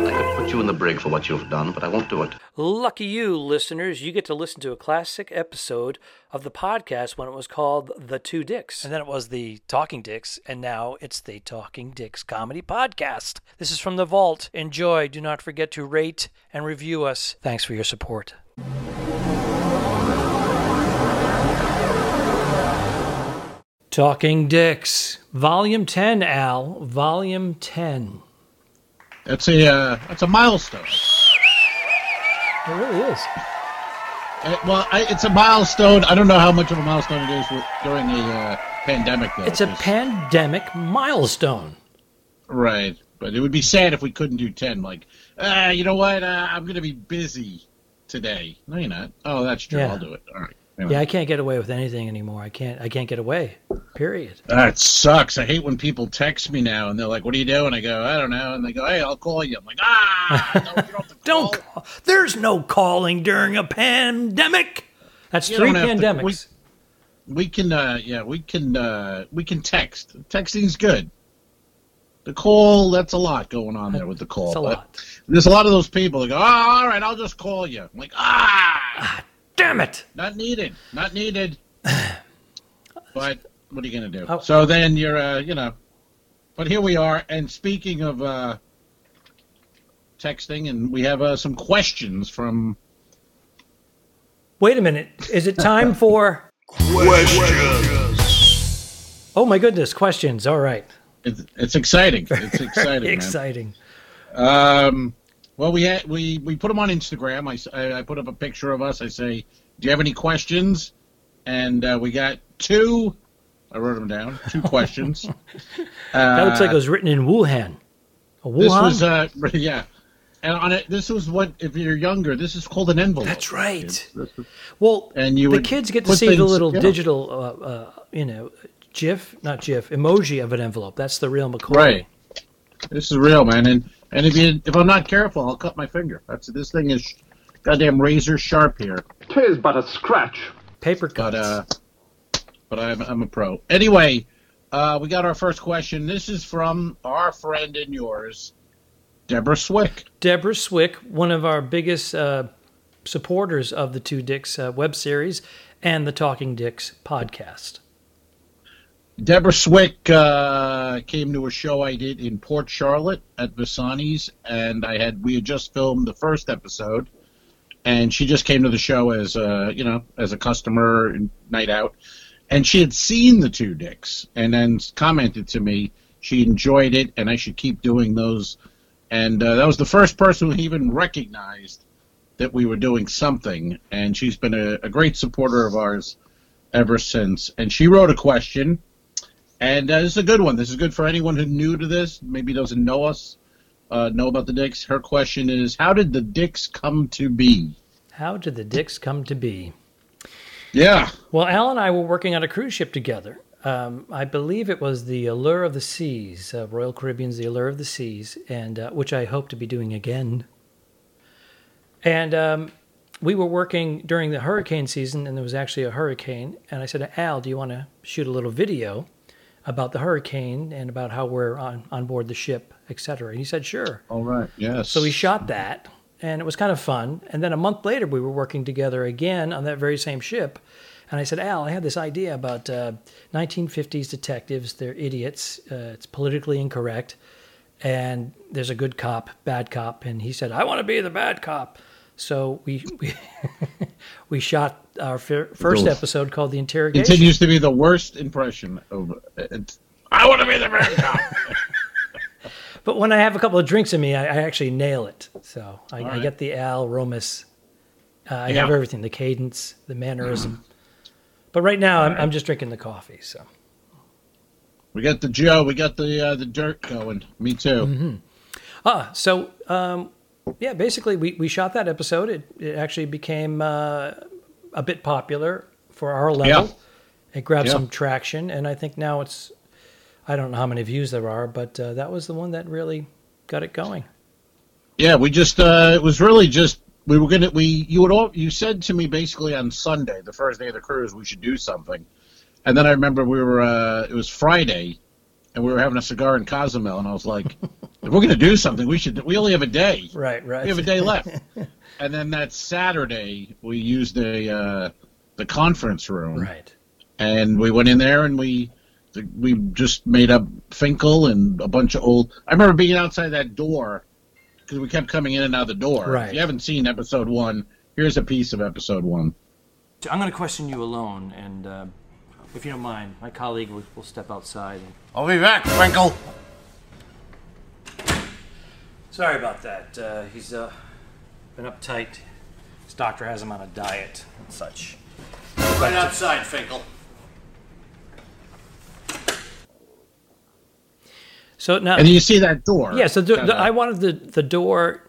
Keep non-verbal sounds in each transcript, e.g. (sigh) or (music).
I could put you in the brig for what you've done, but I won't do it. Lucky you, listeners, you get to listen to a classic episode of the podcast when it was called The Two Dicks. And then it was the Talking Dicks, and now it's the Talking Dicks Comedy Podcast. This is from the vault. Enjoy. Do not forget to rate and review us. Thanks for your support. Talking Dicks, Volume 10, Al. Volume 10. That's a uh, that's a milestone. It really is. Uh, well, I, it's a milestone. I don't know how much of a milestone it is with, during a uh, pandemic. Though, It's a pandemic milestone. right, but it would be sad if we couldn't do ten. Like, uh, you know what? Uh, I'm going to be busy today. No, you're not. Oh, that's true. Yeah. I'll do it. All right. Anyway. Yeah, I can't get away with anything anymore. I can't. I can't get away. Period. That sucks. I hate when people text me now and they're like, "What are you doing?" I go, "I don't know," and they go, "Hey, I'll call you." I'm like, "Ah, no, you don't have to (laughs) Don't. call." Call. There's no calling during a pandemic. That's You three don't to- pandemics. We can, uh, yeah, we can, uh, we can text. Texting's good. The call, that's a lot going on there with the call. It's a but lot. There's a lot of those people that go, oh, all right, I'll just call you. I'm like, ah, Damn it. not needed, not needed. (sighs) but what are you gonna do? Oh. So then you're, uh, you know, but here we are. And speaking of uh, texting, and we have uh, some questions from. Wait a minute. Is it time (laughs) for? Questions? Oh my goodness! Questions. All right. It's, it's exciting. It's (laughs) exciting. Exciting. Um, well, we had we we put them on Instagram. I, I put up a picture of us. I say, "Do you have any questions?" And uh, we got two. I wrote them down. Two questions. (laughs) That looks like it Uh, was written in Wuhan. A Wuhan. This was uh (laughs) yeah, and on it. This was what if you're younger. This is called an envelope. That's right. Is- Well, and you the kids get to put see the little yeah. digital, uh, uh, you know, GIF, not GIF, emoji of an envelope. That's the real McCoy. Right. This is real, man. And and if you if I'm not careful, I'll cut my finger. That's this thing is goddamn razor sharp here. Tis but a scratch. Paper cuts. but uh, but I'm I'm a pro. Anyway, uh, we got our first question. This is from our friend and yours, Deborah Swick. Deborah Swick, one of our biggest uh, supporters of the Two Dicks uh, web series and the Talking Dicks podcast. Deborah Swick uh, came to a show I did in Port Charlotte at Visani's, and I had we had just filmed the first episode, and she just came to the show as a you know as a customer night out, and she had seen the two dicks, and then commented to me she enjoyed it, and I should keep doing those, and uh, that was the first person who even recognized that we were doing something, and she's been a, a great supporter of ours ever since, and she wrote a question. And uh, this is a good one. This is good for anyone who's new to this, maybe doesn't know us, uh, know about the Dicks. Her question is, how did the Dicks come to be? How did the Dicks come to be? Yeah. Well, Al and I were working on a cruise ship together. Um, I believe it was the Allure of the Seas, uh, Royal Caribbean's The Allure of the Seas, and uh, which I hope to be doing again. And um, we were working during the hurricane season, and there was actually a hurricane. And I said, Al, do you want to shoot a little video about the hurricane and about how we're on, on board the ship, etc.? And he said, sure. All right. Yes. So we shot that, and it was kind of fun. And then a month later, we were working together again on that very same ship. And I said, Al, I had this idea about uh, 1950s detectives. They're idiots. Uh, it's politically incorrect. And there's a good cop, bad cop. And he said, I want to be the bad cop. So we (laughs) we, we shot our fir- first Oof. episode called The Interrogation. continues to be the worst impression of. It's, I want to be the cop. (laughs) But when I have a couple of drinks in me, I, I actually nail it. So I, I get the Al Romas. Uh, I Yeah. have everything: the cadence, the mannerism. But right now, I'm, I'm just drinking the coffee. So we got the Joe. We got the uh, the dirt going. Me too. Mm-hmm. ah, so um, yeah, basically, we, we shot that episode. It it actually became uh, a bit popular for our level. Yeah. It grabbed Yeah. some traction, and I think now it's. I don't know how many views there are, but uh, that was the one that really got it going. Yeah, we just uh it was really just we were gonna we you would all you said to me basically on Sunday, the first day of the cruise, we should do something. And then I remember we were uh, it was Friday, and we were having a cigar in Cozumel, and I was like, (laughs) if we're gonna do something, we should. We only have a day. Right, right. We have a day left. (laughs) and then that Saturday, we used the uh, the conference room, Right. and we went in there and we we just made up Finkel and a bunch of old. I remember being outside that door because we kept coming in and out of the door. Right. If you haven't seen episode one, here's a piece of episode one. I'm going to question you alone, and uh, if you don't mind, my colleague will, will step outside. And... I'll be back, Finkel. Sorry about that. Uh, he's uh, been uptight. His doctor has him on a diet and such. Right outside, Finkel. So now, And you see that door? yeah. So the, the, I wanted the the door.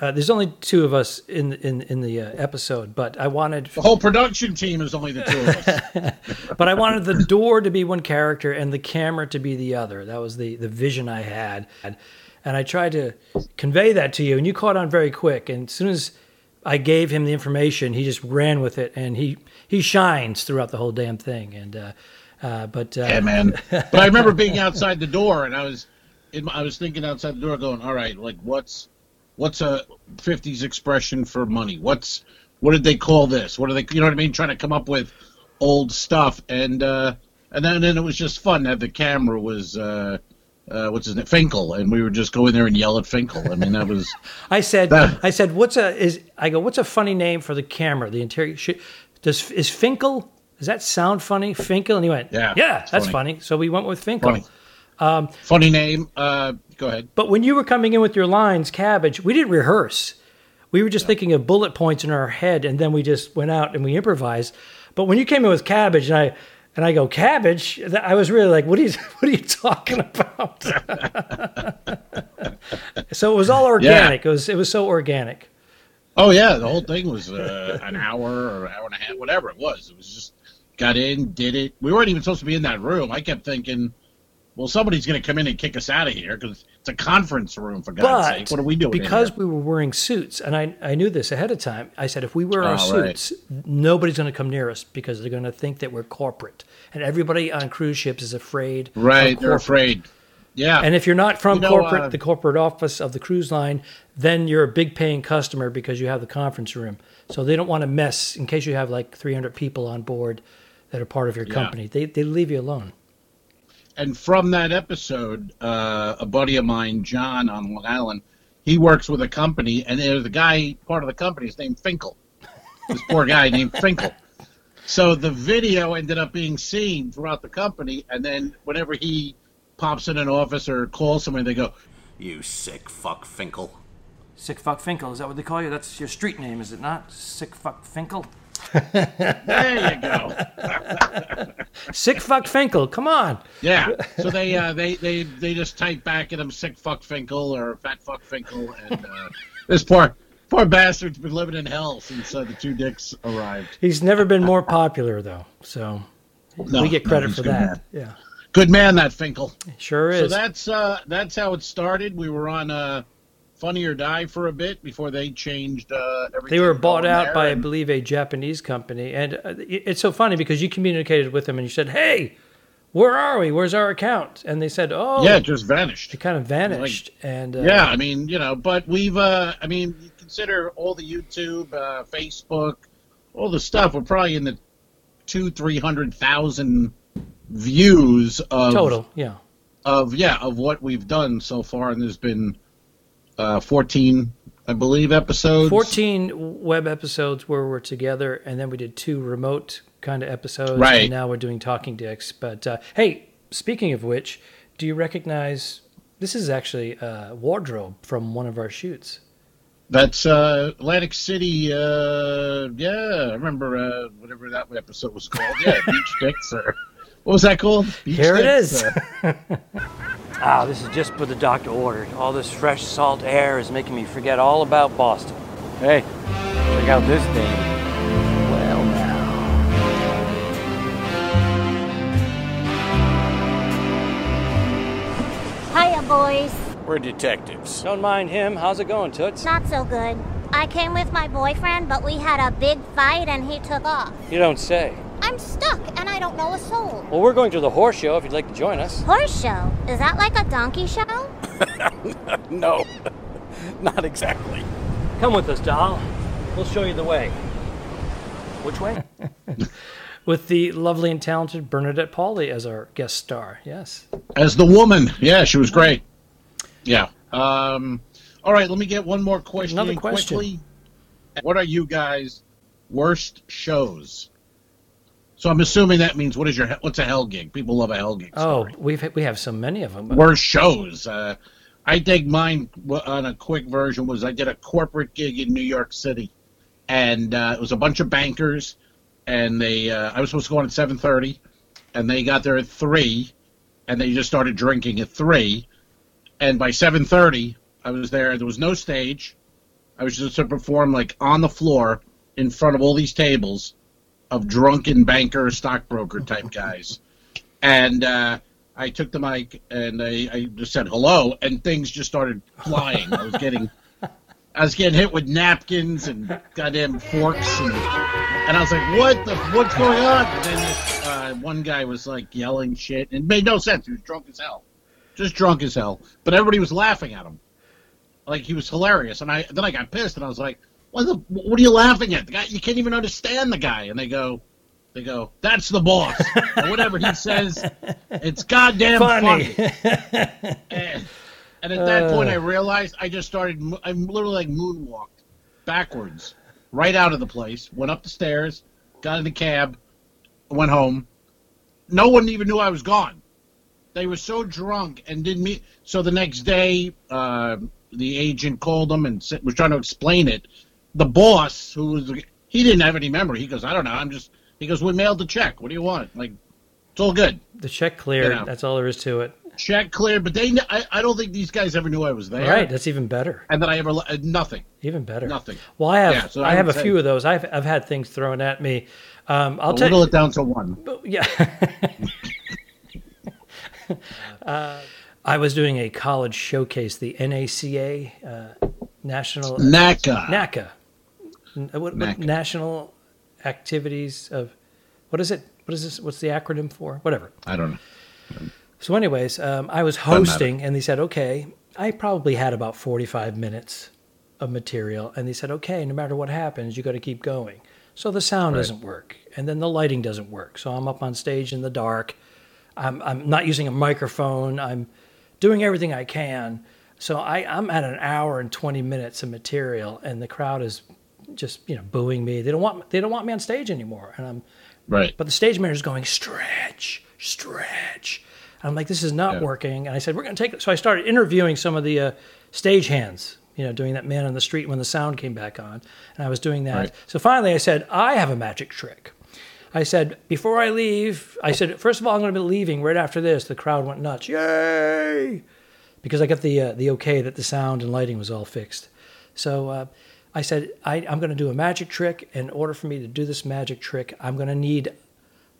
Uh, there's only two of us in in in the uh, episode, but I wanted the whole production team is only the two of us. (laughs) but I wanted the door to be one character and the camera to be the other. That was the the vision I had, and I tried to convey that to you, and you caught on very quick. And as soon as I gave him the information, he just ran with it, and he he shines throughout the whole damn thing. And uh, uh, but uh, yeah, man. But I remember being (laughs) outside the door, and I was, in, my- I was thinking outside the door, going, "All right, like what's, what's a '50s expression for money? What's, what did they call this? What are they? You know what I mean? Trying to come up with old stuff, and uh, and then then it was just fun that the camera was. Uh, uh, what's his name? Finkel, and we would just go in there and yell at Finkel. I mean, that was (laughs) I said, That- I said, what's a is? I go, what's a funny name for the camera? The interior. Should, does is Finkel? Does that sound funny, Finkel? And he went, Yeah, yeah, that's funny. funny. So we went with Finkel. funny. Funny name. Uh, go ahead. But when you were coming in with your lines, cabbage, we didn't rehearse. We were just thinking of bullet points in our head, and then we just went out and we improvised. But when you came in with cabbage, and I and I go cabbage, I was really like, "What are (laughs) you? What are you talking about?" (laughs) so it was all organic. It was it was so organic. Oh yeah, the whole thing was uh, an hour or hour and a half, whatever it was. It was just got in, did it. We weren't even supposed to be in that room. I kept thinking, well, somebody's going to come in and kick us out of here because it's a conference room for God's But sake. What are we doing? in because we were wearing suits, and I I knew this ahead of time. I said if we wear our Oh, right. suits, nobody's going to come near us because they're going to think that we're corporate, and everybody on cruise ships is afraid. of right, they're afraid. Yeah, And if you're not from You know, corporate, uh, the corporate office of the cruise line, then you're a big paying customer because you have the conference room. So they don't want to mess in case you have like 300 people on board that are part of your Yeah. company. They they leave you alone. And from that episode, uh, a buddy of mine, John on Long Island, he works with a company, and there's a guy part of the company is named Finkel. This poor guy named Finkel. So the video ended up being seen throughout the company, and then whenever he pops in an office or calls somebody, they go, "You sick fuck, Finkel." Sick fuck Finkel, is that what they call you? That's your street name, is it not? Sick fuck Finkel. There you go. (laughs) Sick fuck Finkel. Come on. Yeah. So they uh, they they they just type back at him, "Sick fuck Finkel" or "Fat fuck Finkel," and uh, this poor poor bastard's been living in hell since uh, the two dicks arrived. He's never been more popular though. So No, we get credit he's for that. man. Yeah. Good man, that Finkel. Sure is. So that's uh, that's how it started. We were on uh, Funny or Die for a bit before they changed uh, everything. They were bought out by, I believe, a Japanese company, and uh, it's so funny because you communicated with them and you said, "Hey, where are we? Where's our account?" And they said, "Oh, yeah, it just vanished. it kind of vanished." and uh, Yeah, I mean, you know, but we've, uh, I mean, consider all the YouTube, uh, Facebook, all the stuff. We're probably in the two, three hundred thousand views of total, yeah, of yeah of what we've done so far, and there's been uh, fourteen, I believe, episodes. fourteen web episodes where we're together, and then we did two remote kind of episodes, Right. And now we're doing talking dicks. But uh, hey, speaking of which, do you recognize? This is actually a wardrobe from one of our shoots. That's uh, Atlantic City. Uh, yeah, I remember uh, whatever that episode was called. Yeah, (laughs) Beach Dicks or what was that called? Beach Here it Sticks? is. (laughs) Ah, this is just what the doctor ordered. All this fresh salt air is making me forget all about Boston. Hey, check out this thing. Well, now. Hiya, boys. We're detectives. Don't mind him. How's it going, Toots? Not so good. I came with my boyfriend, but we had a big fight and he took off. You don't say. I'm stuck and I don't know a soul. Well, we're going to the horse show if you'd like to join us. Horse show? Is that like a donkey show? (laughs) No, not exactly. Come with us, doll. We'll show you the way. Which way? (laughs) With the lovely and talented Bernadette Pauley as our guest star. Yes. As the woman. Yeah, she was great. Yeah. Um, all right, let me get one more question. Another question. Quickly. What are you guys' worst shows? So I'm assuming that means what is your what's a hell gig? People love a hell gig. Oh, we've we have so many of them. worst shows. Uh, I think mine on a quick version was I did a corporate gig in New York City, and uh, it was a bunch of bankers, and they uh, I was supposed to go on at seven thirty, and they got there at three, and they just started drinking at three, and by seven thirty I was there. There was no stage. I was just to perform like on the floor in front of all these tables of drunken banker stockbroker type guys, and. uh I took the mic and I, I just said hello, and things just started flying. I was getting, I was getting hit with napkins and goddamn forks, and, and I was like, "What the? What's going on?" And then this, uh, one guy was like yelling shit, and it made no sense. He was drunk as hell, just drunk as hell. But everybody was laughing at him, like he was hilarious. And I then I got pissed, and I was like, "What the? What are you laughing at? The guy? You can't even understand the guy." And they go. They go, that's the boss. (laughs) or whatever he says, it's goddamn Funny. funny. (laughs) and, and at that point, I realized I just started. I literally like moonwalked backwards, right out of the place. Went up the stairs, got in the cab, went home. No one even knew I was gone. They were so drunk and didn't meet. So the next day, uh, the agent called them and was trying to explain it. The boss, who was he didn't have any memory. He goes, I don't know. I'm just. He goes, we mailed the check. What do you want? Like, it's all good. The check cleared. Yeah. That's all there is to it. Check cleared, but they. I, I don't think these guys ever knew I was there. Right. That's even better. And that I ever uh, nothing. Even better. Nothing. Well, I have Yeah, so I, I have a say- few of those. I've I've had things thrown at me. Um, I'll I'll whittle it down to one. (laughs) Yeah. (laughs) uh, I was doing a college showcase, the NACA, uh, National NACA. NACA, what, what- National Activities of, what is it? What is this? What's the acronym for? Whatever. I don't know. So, anyways, um, I was hosting, and they said, okay, I probably had about 45 minutes of material, and they said, okay, no matter what happens, you got to keep going. So the sound Right. doesn't work, and then the lighting doesn't work. So I'm up on stage in the dark. I'm, I'm not using a microphone. I'm doing everything I can. So I, I'm at an hour and 20 minutes of material, and the crowd is just you know booing me. They don't want they don't want me on stage anymore, and I'm Right. but the stage manager's going, stretch, stretch. And I'm like, this is not Yeah. working. And I said, we're going to take it. So I started interviewing some of the uh, stage hands, you know, doing that man on the street when the sound came back on. And I was doing that. Right. So finally I said, I have a magic trick. I said, before I leave, I said, first of all, I'm going to be leaving right after this. The crowd went nuts. Yay! Because I got the, uh, the okay that the sound and lighting was all fixed. So uh, I said, I, I'm going to do a magic trick. In order for me to do this magic trick, I'm going to need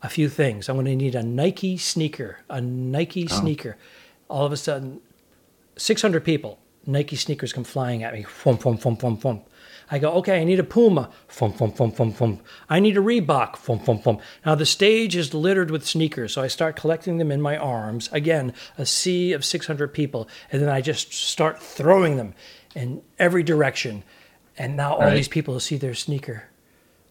a few things. I'm going to need a Nike sneaker, a Nike oh. sneaker. All of a sudden, 600 people, Nike sneakers come flying at me. Fum, fum, fum, fum, fum. I go, okay, I need a Puma. Fum, fum, fum, fum, fum. I need a Reebok. Fum, fum, fum. Now the stage is littered with sneakers, so I start collecting them in my arms. Again, a sea of 600 people, and then I just start throwing them in every direction. And now all Right. these people see their sneaker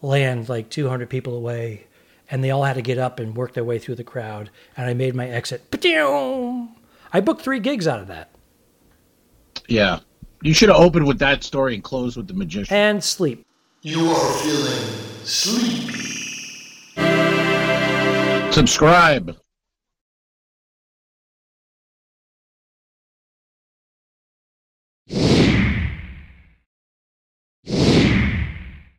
land like 200 people away, and they all had to get up and work their way through the crowd. And I made my exit. I booked three gigs out of that Yeah. You should have opened with that story and closed with the magician. and sleep. You are feeling sleepy. Subscribe.